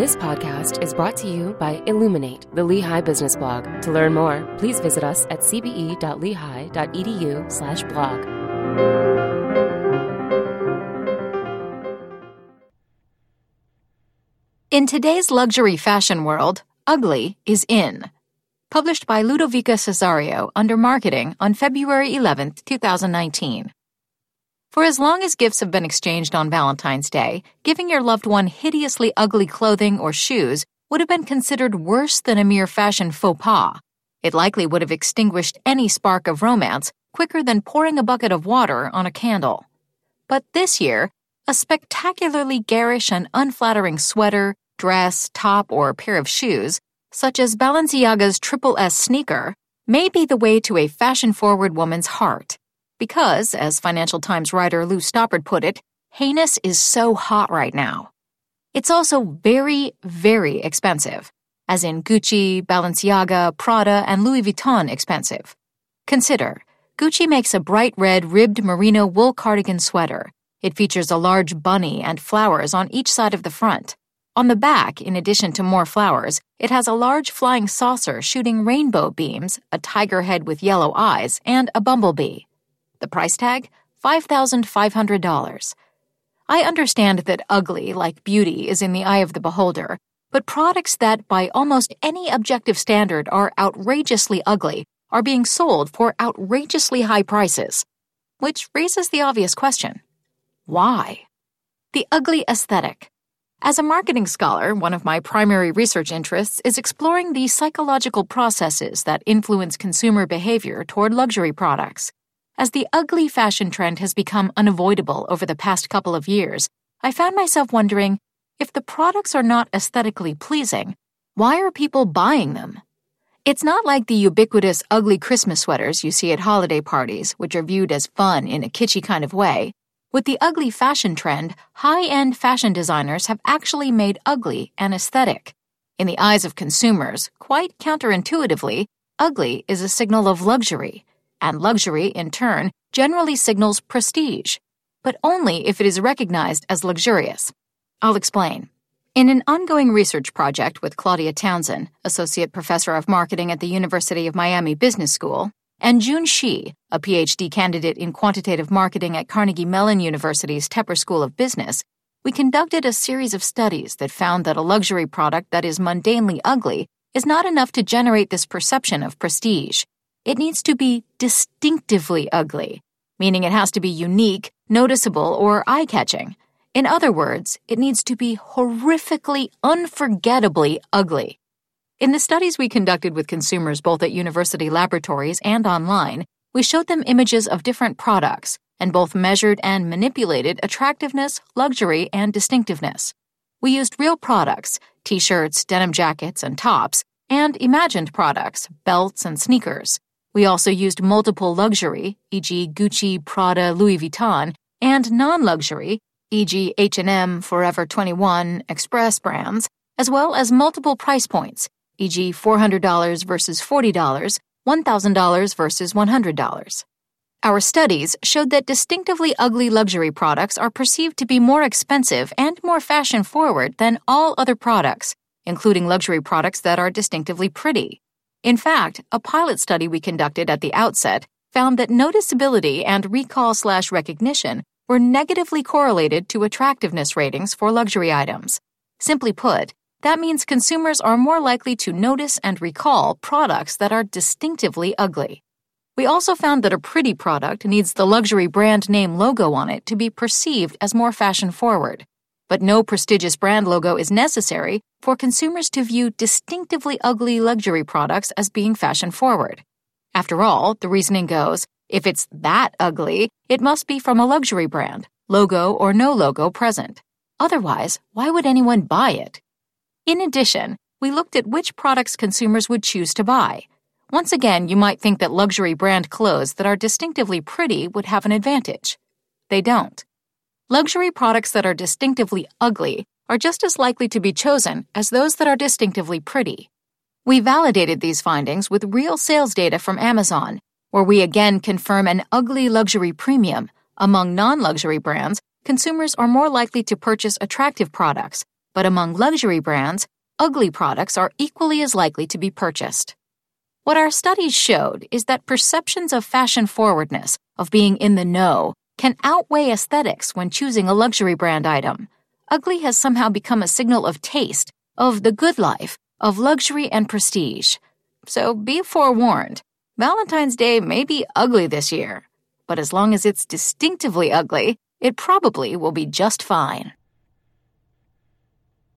This podcast is brought to you by Illuminate, the Lehigh Business Blog. To learn more, please visit us at cbe.lehigh.edu/blog. In today's luxury fashion world, ugly is in. Published by Ludovica Cesareo under Marketing on February 11, 2019. For as long as gifts have been exchanged on Valentine's Day, giving your loved one hideously ugly clothing or shoes would have been considered worse than a mere fashion faux pas. It likely would have extinguished any spark of romance quicker than pouring a bucket of water on a candle. But this year, a spectacularly garish and unflattering sweater, dress, top, or pair of shoes, such as Balenciaga's Triple S sneaker, may be the way to a fashion forward woman's heart. Because, as Financial Times writer Lou Stoppard put it, heinous is so hot right now. It's also very, very expensive, as in Gucci, Balenciaga, Prada, and Louis Vuitton expensive. Consider, Gucci makes a bright red ribbed merino wool cardigan sweater. It features a large bunny and flowers on each side of the front. On the back, in addition to more flowers, it has a large flying saucer shooting rainbow beams, a tiger head with yellow eyes, and a bumblebee. The price tag? $5,500. I understand that ugly, like beauty, is in the eye of the beholder, but products that, by almost any objective standard, are outrageously ugly are being sold for outrageously high prices. Which raises the obvious question why? The ugly aesthetic. As a marketing scholar, one of my primary research interests is exploring the psychological processes that influence consumer behavior toward luxury products. As the ugly fashion trend has become unavoidable over the past couple of years, I found myself wondering if the products are not aesthetically pleasing, why are people buying them? It's not like the ubiquitous ugly Christmas sweaters you see at holiday parties, which are viewed as fun in a kitschy kind of way. With the ugly fashion trend, high end fashion designers have actually made ugly an aesthetic. In the eyes of consumers, quite counterintuitively, ugly is a signal of luxury and luxury, in turn, generally signals prestige, but only if it is recognized as luxurious. I'll explain. In an ongoing research project with Claudia Townsend, Associate Professor of Marketing at the University of Miami Business School, and June Shi, a PhD candidate in quantitative marketing at Carnegie Mellon University's Tepper School of Business, we conducted a series of studies that found that a luxury product that is mundanely ugly is not enough to generate this perception of prestige. It needs to be distinctively ugly, meaning it has to be unique, noticeable, or eye catching. In other words, it needs to be horrifically, unforgettably ugly. In the studies we conducted with consumers both at university laboratories and online, we showed them images of different products and both measured and manipulated attractiveness, luxury, and distinctiveness. We used real products, t shirts, denim jackets, and tops, and imagined products, belts, and sneakers. We also used multiple luxury, e.g. Gucci, Prada, Louis Vuitton, and non-luxury, e.g. H&M, Forever 21, Express brands, as well as multiple price points, e.g. $400 versus $40, $1,000 versus $100. Our studies showed that distinctively ugly luxury products are perceived to be more expensive and more fashion forward than all other products, including luxury products that are distinctively pretty. In fact, a pilot study we conducted at the outset found that noticeability and recall slash recognition were negatively correlated to attractiveness ratings for luxury items. Simply put, that means consumers are more likely to notice and recall products that are distinctively ugly. We also found that a pretty product needs the luxury brand name logo on it to be perceived as more fashion forward but no prestigious brand logo is necessary for consumers to view distinctively ugly luxury products as being fashion forward. After all, the reasoning goes if it's that ugly, it must be from a luxury brand, logo or no logo present. Otherwise, why would anyone buy it? In addition, we looked at which products consumers would choose to buy. Once again, you might think that luxury brand clothes that are distinctively pretty would have an advantage. They don't luxury products that are distinctively ugly are just as likely to be chosen as those that are distinctively pretty. We validated these findings with real sales data from Amazon, where we again confirm an ugly luxury premium. Among non luxury brands, consumers are more likely to purchase attractive products, But among luxury brands, ugly products are equally as likely to be purchased. What our studies showed is that perceptions of fashion forwardness, of being in the know, can outweigh aesthetics when choosing a luxury brand item. Ugly has somehow become a signal of taste, of the good life, of luxury and prestige. So be forewarned. Valentine's Day may be ugly this year, but as long as it's distinctively ugly, it probably will be just fine.